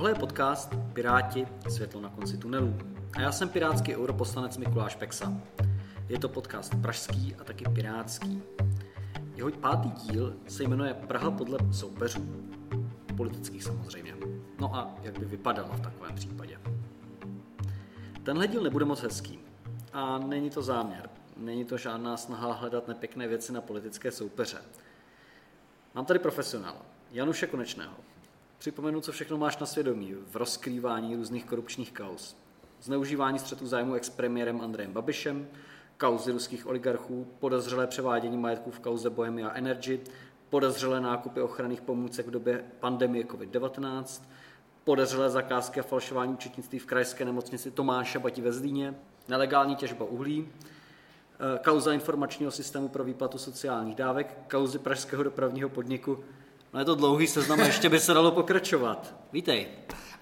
Tohle je podcast Piráti světlo na konci tunelu. A já jsem pirátský europoslanec Mikuláš Peksa. Je to podcast pražský a taky pirátský. Jeho pátý díl se jmenuje Praha podle soupeřů. Politických samozřejmě. No a jak by vypadala v takovém případě. Tenhle díl nebude moc hezký. A není to záměr. Není to žádná snaha hledat nepěkné věci na politické soupeře. Mám tady profesionála, Januše Konečného. Připomenu, co všechno máš na svědomí v rozkrývání různých korupčních kauz. Zneužívání střetu zájmu ex-premiérem Andrejem Babišem, kauzy ruských oligarchů, podezřelé převádění majetků v kauze Bohemia Energy, podezřelé nákupy ochranných pomůcek v době pandemie COVID-19, podezřelé zakázky a falšování účetnictví v krajské nemocnici Tomáše Bati ve Zlíně, nelegální těžba uhlí, eh, kauza informačního systému pro výplatu sociálních dávek, kauzy pražského dopravního podniku. No je to dlouhý seznam, ještě by se dalo pokračovat. Vítej.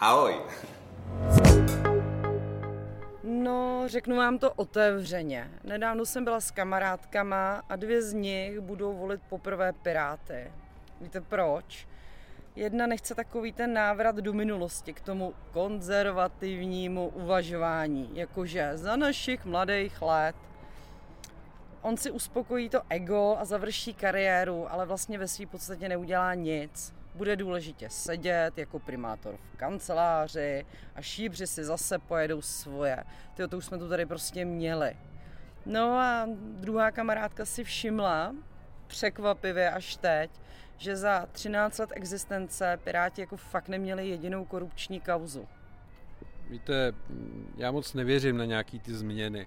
Ahoj. No, řeknu vám to otevřeně. Nedávno jsem byla s kamarádkama a dvě z nich budou volit poprvé Piráty. Víte proč? Jedna nechce takový ten návrat do minulosti, k tomu konzervativnímu uvažování, jakože za našich mladých let on si uspokojí to ego a završí kariéru, ale vlastně ve své podstatě neudělá nic. Bude důležitě sedět jako primátor v kanceláři a šíbři si zase pojedou svoje. Tyjo, to už jsme tu tady prostě měli. No a druhá kamarádka si všimla, překvapivě až teď, že za 13 let existence Piráti jako fakt neměli jedinou korupční kauzu. Víte, já moc nevěřím na nějaký ty změny.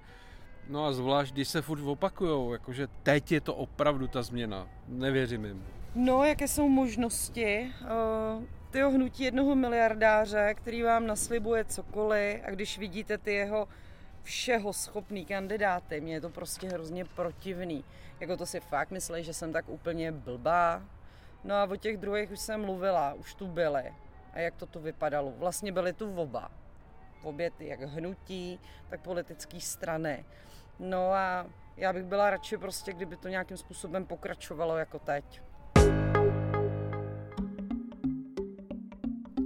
No a zvlášť, když se furt opakujou, jakože teď je to opravdu ta změna. Nevěřím jim. No, jaké jsou možnosti? Uh, tyho hnutí jednoho miliardáře, který vám naslibuje cokoliv a když vidíte ty jeho všeho schopný kandidáty, mě je to prostě hrozně protivný. Jako to si fakt myslí, že jsem tak úplně blbá. No a o těch druhých už jsem mluvila, už tu byly. A jak to tu vypadalo? Vlastně byly tu oba. Obě ty, jak hnutí, tak politické strany. No a já bych byla radši prostě, kdyby to nějakým způsobem pokračovalo jako teď.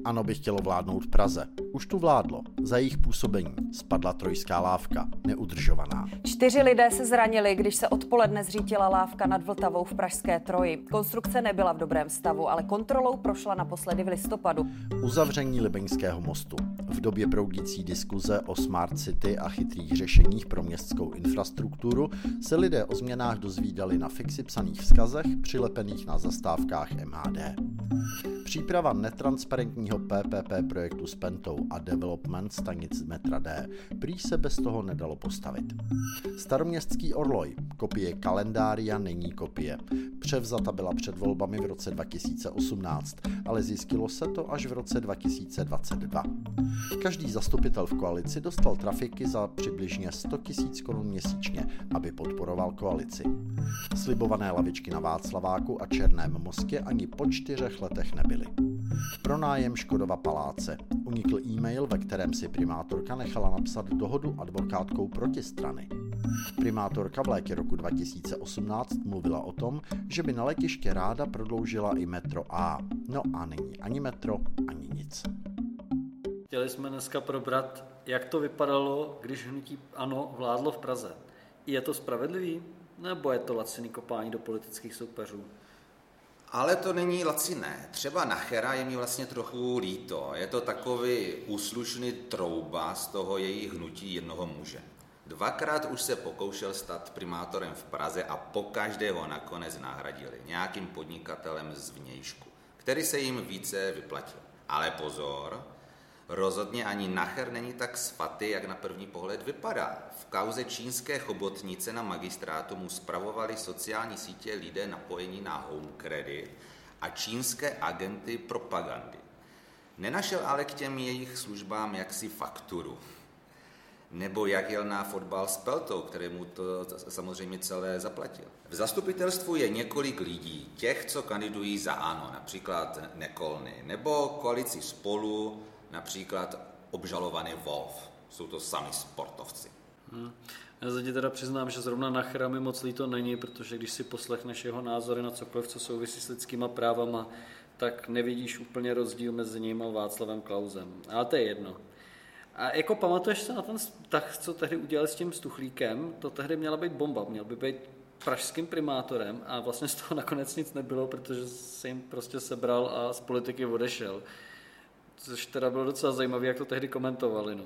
Ano by chtělo vládnout v Praze. Už tu vládlo. Za jejich působení spadla trojská lávka, neudržovaná. Čtyři lidé se zranili, když se odpoledne zřítila lávka nad Vltavou v Pražské Troji. Konstrukce nebyla v dobrém stavu, ale kontrolou prošla naposledy v listopadu. Uzavření Libeňského mostu. V době proudící diskuze o Smart City a chytrých řešeních pro městskou infrastrukturu se lidé o změnách dozvídali na fixi psaných vzkazech přilepených na zastávkách MHD. Příprava netransparentního PPP projektu s Pentou a development stanic metra D prý se bez toho nedalo postavit. Staroměstský Orloj, kopie kalendária není kopie. Převzata byla před volbami v roce 2018, ale zjistilo se to až v roce 2022. Každý zastupitel v koalici dostal trafiky za přibližně 100 000 korun měsíčně, aby podporoval koalici. Slibované lavičky na Václaváku a Černém mostě ani po čtyřech letech nebyly. Pronájem Škodova paláce. Unikl e-mail, ve kterém si primátorka nechala napsat dohodu advokátkou protistrany. Primátorka v létě roku 2018 mluvila o tom, že by na letiště ráda prodloužila i metro A. No a není ani metro, ani nic. Chtěli jsme dneska probrat, jak to vypadalo, když hnutí ANO vládlo v Praze. Je to spravedlivý, nebo je to laciný kopání do politických soupeřů? Ale to není laciné. Třeba Nachera je mi vlastně trochu líto. Je to takový úslušný trouba z toho jejich hnutí jednoho muže. Dvakrát už se pokoušel stát primátorem v Praze a po každého nakonec nahradili nějakým podnikatelem z vnějšku, který se jim více vyplatil. Ale pozor, Rozhodně ani Nacher není tak svatý, jak na první pohled vypadá. V kauze čínské chobotnice na magistrátu mu spravovali sociální sítě lidé napojení na home credit a čínské agenty propagandy. Nenašel ale k těm jejich službám jaksi fakturu. Nebo jak jel na fotbal s Peltou, který mu to samozřejmě celé zaplatil. V zastupitelstvu je několik lidí, těch, co kandidují za ANO, například Nekolny, nebo koalici spolu, například obžalovaný Wolf. Jsou to sami sportovci. Hmm. Já za teda přiznám, že zrovna Nachera mi moc líto není, protože když si poslechneš jeho názory na cokoliv, co souvisí s lidskýma právama, tak nevidíš úplně rozdíl mezi ním a Václavem Klausem. Ale to je jedno. A jako pamatuješ se na ten vztah, co tehdy udělali s tím Stuchlíkem, to tehdy měla být bomba, měl by být pražským primátorem a vlastně z toho nakonec nic nebylo, protože se jim prostě sebral a z politiky odešel. Což teda bylo docela zajímavé, jak to tehdy komentovali. No.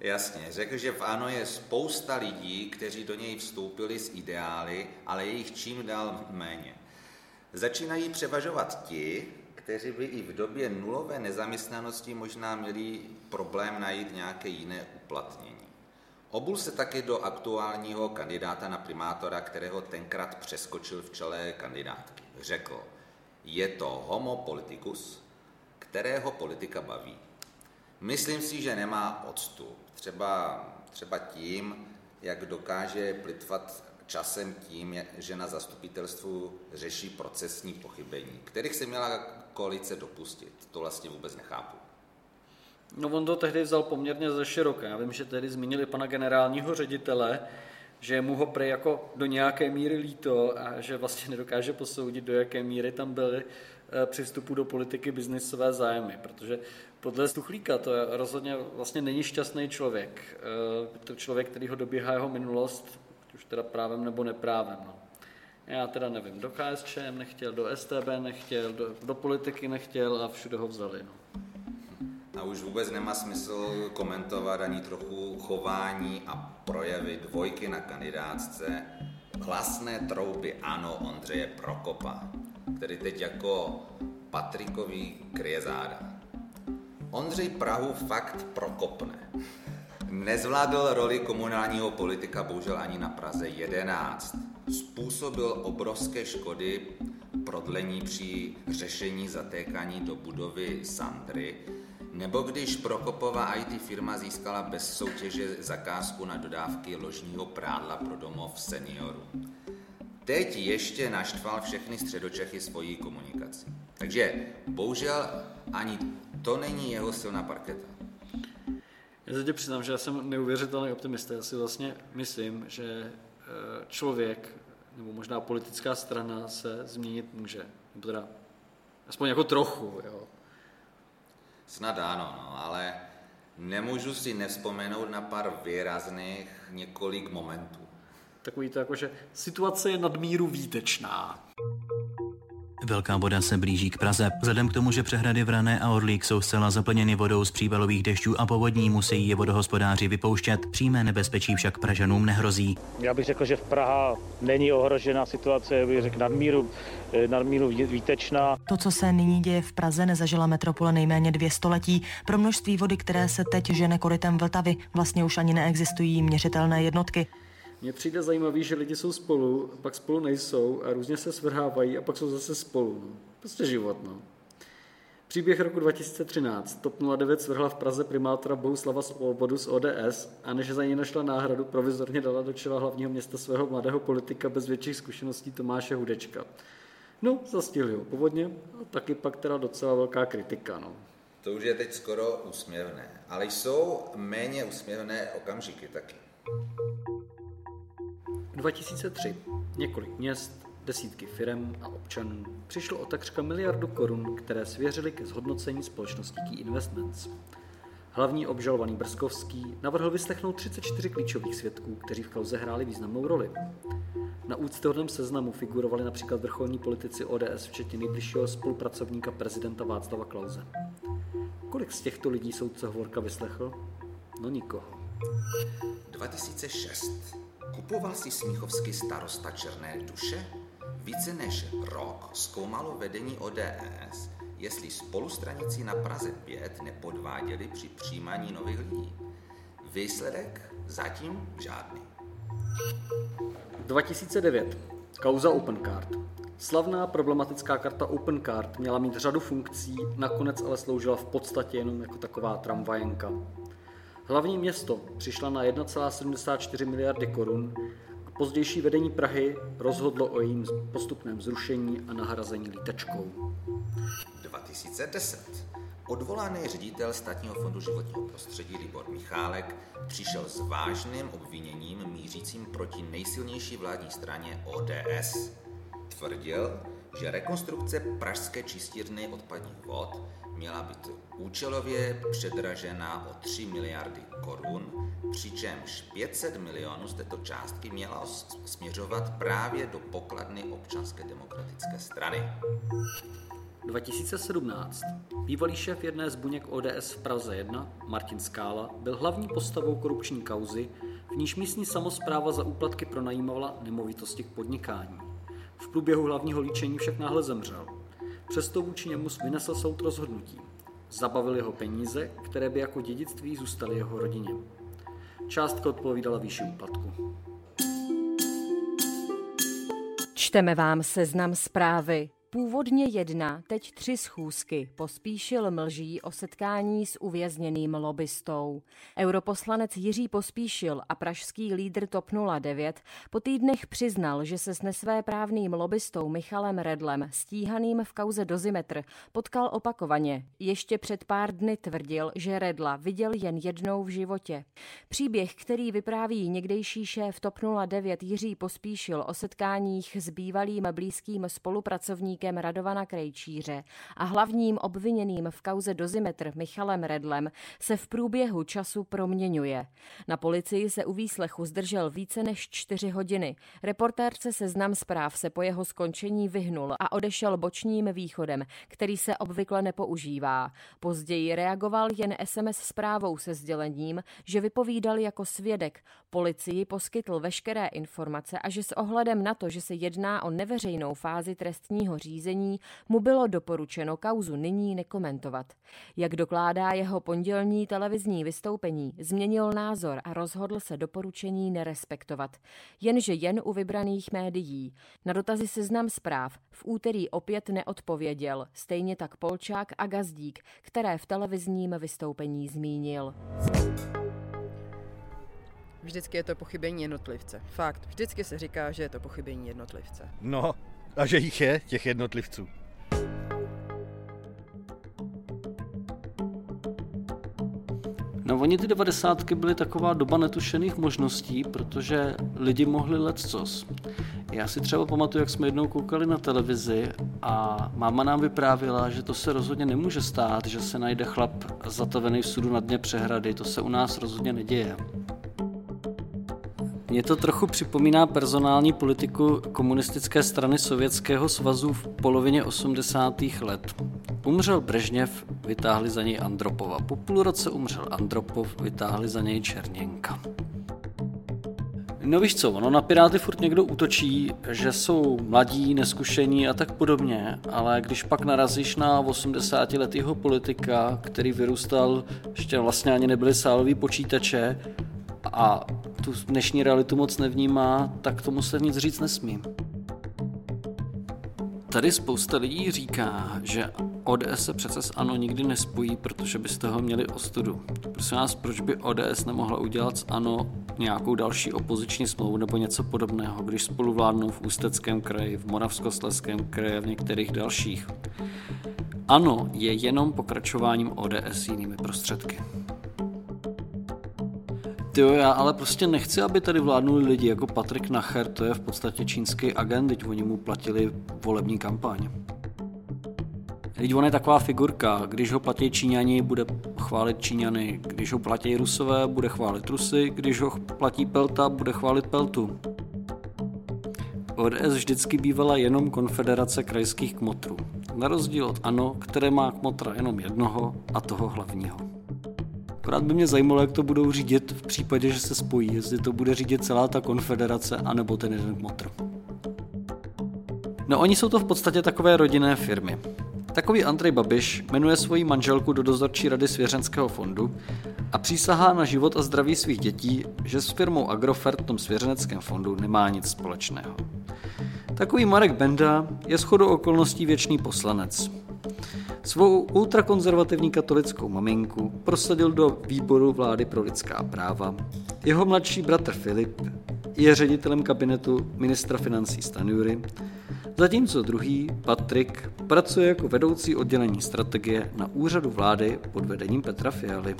Jasně, řekl, že v ANO je spousta lidí, kteří do něj vstoupili s ideály, ale je jich čím dál méně. Začínají převažovat ti, kteří by i v době nulové nezaměstnanosti možná měli problém najít nějaké jiné uplatnění. Obul se taky do aktuálního kandidáta na primátora, kterého tenkrát přeskočil v čele kandidátky. Řekl, je to homo politicus, kterého politika baví. Myslím si, že nemá odstup. Třeba, třeba tím, jak dokáže plitvat časem tím, že na zastupitelstvu řeší procesní pochybení, kterých se měla koalice dopustit. To vlastně vůbec nechápu. No on to tehdy vzal poměrně ze široké. Já vím, že tehdy zmínili pana generálního ředitele, že mu ho prej jako do nějaké míry líto a že vlastně nedokáže posoudit, do jaké míry tam byly při vstupu do politiky biznisové zájmy, protože podle Stuchlíka to je rozhodně vlastně není šťastný člověk. Eh, to člověk, který ho dobíhá jeho minulost, už teda právem nebo neprávem. No. Já teda nevím, do KSČM nechtěl, do STB nechtěl, do, do politiky nechtěl a všude ho vzali. No. A už vůbec nemá smysl komentovat ani trochu chování a projevy dvojky na kandidátce hlasné trouby ano Ondřeje Prokopa, který teď jako Patrikový kryje záda. Ondřej Prahu fakt prokopne. Nezvládl roli komunálního politika bohužel ani na Praze 11. Způsobil obrovské škody prodlení při řešení zatékání do budovy Sandry, nebo když Prokopová IT firma získala bez soutěže zakázku na dodávky ložního prádla pro domov seniorů. Teď ještě naštval všechny středočechy svojí komunikací. Takže bohužel ani to není jeho silná parketa. Já se tě přiznám, že já jsem neuvěřitelný optimista. Já si vlastně myslím, že eh, člověk, nebo možná politická strana se změnit může. Nebo teda aspoň jako trochu, jo. Snad ano, no, ale nemůžu si nevzpomenout na pár výrazných několik momentů. Takový to jako, že situace je nadmíru výtečná. Velká voda se blíží k Praze. Vzhledem k tomu, že přehrady Vrané a Orlík jsou zcela zaplněny vodou z přívalových dešťů a povodní, musí je vodohospodáři vypouštět. Přímé nebezpečí však Pražanům nehrozí. Já bych řekl, že v Praha není ohrožena situace, bych řekl nadmíru, eh, nadmíru výtečná. To, co se nyní děje v Praze, nezažila metropole nejméně dvě století. Pro množství vody, které se teď žene korytem Vltavy, vlastně už ani neexistují měřitelné jednotky. Mně přijde zajímavý, že lidi jsou spolu, pak spolu nejsou a různě se svrhávají a pak jsou zase spolu. No. Prostě život, no. Příběh roku 2013. TOP 09 svrhla v Praze primátora Bohuslava Svobodu z ODS a než za ní našla náhradu, provizorně dala do čela hlavního města svého mladého politika bez větších zkušeností Tomáše Hudečka. No, zastihli ho povodně a taky pak teda docela velká kritika, no. To už je teď skoro úsměvné, ale jsou méně úsměvné okamžiky taky. 2003 několik měst, desítky firm a občanů přišlo o takřka miliardu korun, které svěřili ke zhodnocení společnosti Key Investments. Hlavní obžalovaný Brzkovský navrhl vyslechnout 34 klíčových svědků, kteří v kauze hráli významnou roli. Na úctyhodném seznamu figurovali například vrcholní politici ODS, včetně nejbližšího spolupracovníka prezidenta Václava Klauze. Kolik z těchto lidí soudce Hovorka vyslechl? No nikoho. 2006. Kupoval si smíchovský starosta Černé duše? Více než rok zkoumalo vedení ODS, jestli spolustranici na Praze 5 nepodváděli při přijímání nových lidí. Výsledek zatím žádný. 2009. Kauza Opencard. Slavná problematická karta Opencard měla mít řadu funkcí, nakonec ale sloužila v podstatě jenom jako taková tramvajenka. Hlavní město přišla na 1,74 miliardy korun a pozdější vedení Prahy rozhodlo o jejím postupném zrušení a nahrazení lítačkou. 2010. Odvolaný ředitel Státního fondu životního prostředí Libor Michálek přišel s vážným obviněním mířícím proti nejsilnější vládní straně ODS. Tvrdil, že rekonstrukce pražské čistírny odpadních vod měla být účelově předražena o 3 miliardy korun, přičemž 500 milionů z této částky měla směřovat právě do pokladny občanské demokratické strany. 2017. Bývalý šéf jedné z buněk ODS v Praze 1, Martin Skála, byl hlavní postavou korupční kauzy, v níž místní samozpráva za úplatky pronajímala nemovitosti k podnikání. V průběhu hlavního líčení však náhle zemřel. Přesto vůči němu vynesl soud rozhodnutí. Zabavil jeho peníze, které by jako dědictví zůstaly jeho rodině. Částka odpovídala výši úplatku. Čteme vám seznam zprávy. Původně jedna, teď tři schůzky pospíšil mlží o setkání s uvězněným lobbystou. Europoslanec Jiří Pospíšil a pražský lídr TOP 09 po týdnech přiznal, že se s nesvéprávným lobbystou Michalem Redlem, stíhaným v kauze Dozimetr, potkal opakovaně. Ještě před pár dny tvrdil, že Redla viděl jen jednou v životě. Příběh, který vypráví někdejší šéf TOP 09 Jiří Pospíšil o setkáních s bývalým blízkým spolupracovníkem odborníkem Radovana Krejčíře a hlavním obviněným v kauze Dozimetr Michalem Redlem se v průběhu času proměňuje. Na policii se u výslechu zdržel více než čtyři hodiny. Reportérce Seznam zpráv se po jeho skončení vyhnul a odešel bočním východem, který se obvykle nepoužívá. Později reagoval jen SMS zprávou se sdělením, že vypovídal jako svědek. Policii poskytl veškeré informace a že s ohledem na to, že se jedná o neveřejnou fázi trestního řízení, řízení mu bylo doporučeno kauzu nyní nekomentovat. Jak dokládá jeho pondělní televizní vystoupení, změnil názor a rozhodl se doporučení nerespektovat. Jenže jen u vybraných médií. Na dotazy seznam zpráv v úterý opět neodpověděl, stejně tak Polčák a Gazdík, které v televizním vystoupení zmínil. Vždycky je to pochybení jednotlivce. Fakt, vždycky se říká, že je to pochybení jednotlivce. No, a že jich je, těch jednotlivců. No oni ty devadesátky byly taková doba netušených možností, protože lidi mohli leccos. Já si třeba pamatuju, jak jsme jednou koukali na televizi a máma nám vyprávěla, že to se rozhodně nemůže stát, že se najde chlap zatavený v sudu na dně přehrady. To se u nás rozhodně neděje. Mě to trochu připomíná personální politiku komunistické strany Sovětského svazu v polovině 80. let. Umřel Brežněv, vytáhli za něj Andropova. Po půl roce umřel Andropov, vytáhli za něj Černěnka. No víš co, ono na Piráty furt někdo útočí, že jsou mladí, neskušení a tak podobně, ale když pak narazíš na 80 letého politika, který vyrůstal, ještě vlastně ani nebyly sálový počítače a tu dnešní realitu moc nevnímá, tak tomu se nic říct nesmí. Tady spousta lidí říká, že ODS se přece s ANO nikdy nespojí, protože byste ho měli ostudu. Prosím vás, proč by ODS nemohla udělat s ANO nějakou další opoziční smlouvu nebo něco podobného, když spolu vládnou v Ústeckém kraji, v Moravskosleském kraji a v některých dalších. ANO je jenom pokračováním ODS jinými prostředky. Jo, já ale prostě nechci, aby tady vládnuli lidi jako Patrik Nacher, to je v podstatě čínský agent, teď oni mu platili volební kampaň. Teď on je taková figurka, když ho platí Číňani, bude chválit Číňany, když ho platí Rusové, bude chválit Rusy, když ho platí Pelta, bude chválit Peltu. ODS vždycky bývala jenom konfederace krajských kmotrů. Na rozdíl od ANO, které má kmotra jenom jednoho a toho hlavního. Akorát by mě zajímalo, jak to budou řídit v případě, že se spojí, jestli to bude řídit celá ta konfederace, anebo ten jeden kmotr. No oni jsou to v podstatě takové rodinné firmy. Takový Andrej Babiš jmenuje svoji manželku do dozorčí rady svěřenského fondu a přísahá na život a zdraví svých dětí, že s firmou Agrofert v tom svěřeneckém fondu nemá nic společného. Takový Marek Benda je shodou okolností věčný poslanec. Svou ultrakonzervativní katolickou maminku prosadil do výboru vlády pro lidská práva. Jeho mladší bratr Filip je ředitelem kabinetu ministra financí Stanjury, zatímco druhý, Patrik, pracuje jako vedoucí oddělení strategie na úřadu vlády pod vedením Petra Fialy.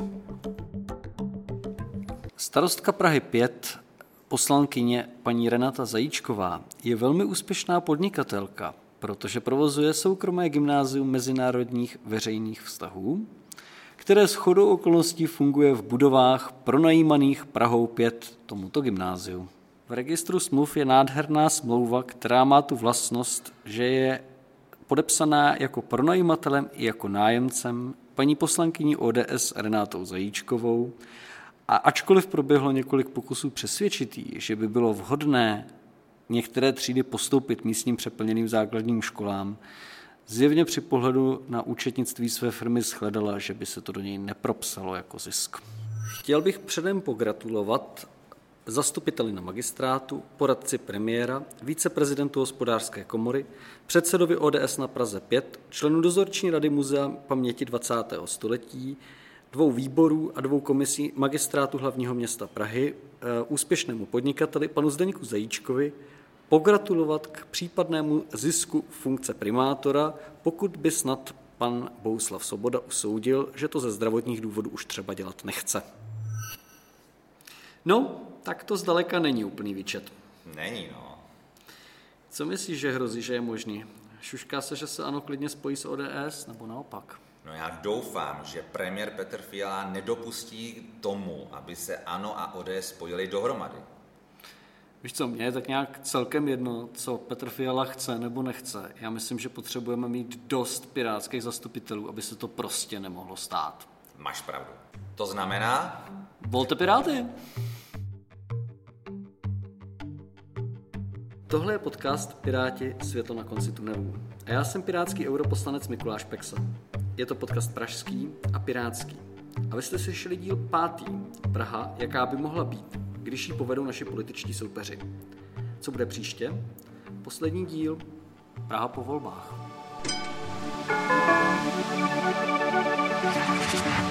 Starostka Prahy 5, poslankyně paní Renata Zajíčková, je velmi úspěšná podnikatelka, protože provozuje soukromé gymnázium mezinárodních veřejných vztahů, které s chodou okolností funguje v budovách pronajímaných Prahou 5 tomuto gymnáziu. V registru smluv je nádherná smlouva, která má tu vlastnost, že je podepsaná jako pronajímatelem i jako nájemcem paní poslankyní ODS Renátou Zajíčkovou a ačkoliv proběhlo několik pokusů přesvědčit jí, že by bylo vhodné některé třídy postoupit místním přeplněným základním školám, zjevně při pohledu na účetnictví své firmy shledala, že by se to do něj nepropsalo jako zisk. Chtěl bych předem pogratulovat zastupiteli na magistrátu, poradci premiéra, víceprezidentu hospodářské komory, předsedovi ODS na Praze 5, členu dozorčí rady Muzea paměti 20. století, dvou výborů a dvou komisí magistrátu hlavního města Prahy, eh, úspěšnému podnikateli panu Zdeňku Zajíčkovi, pogratulovat k případnému zisku funkce primátora, pokud by snad pan Bouslav Soboda usoudil, že to ze zdravotních důvodů už třeba dělat nechce. No, tak to zdaleka není úplný výčet. Není, no. Co myslíš, že hrozí, že je možný? Šušká se, že se ano klidně spojí s ODS, nebo naopak? No já doufám, že premiér Petr Fiala nedopustí tomu, aby se ANO a ODS spojili dohromady. Víš co, mě je tak nějak celkem jedno, co Petr Fiala chce nebo nechce. Já myslím, že potřebujeme mít dost pirátských zastupitelů, aby se to prostě nemohlo stát. Máš pravdu. To znamená? Volte Piráty! Tohle je podcast Piráti světlo na konci tunelů. A já jsem pirátský europoslanec Mikuláš Peksa. Je to podcast pražský a pirátský. A vy jste slyšeli díl pátý. Praha, jaká by mohla být, když ji povedou naši političtí soupeři. Co bude příště? Poslední díl Praha po volbách. thank you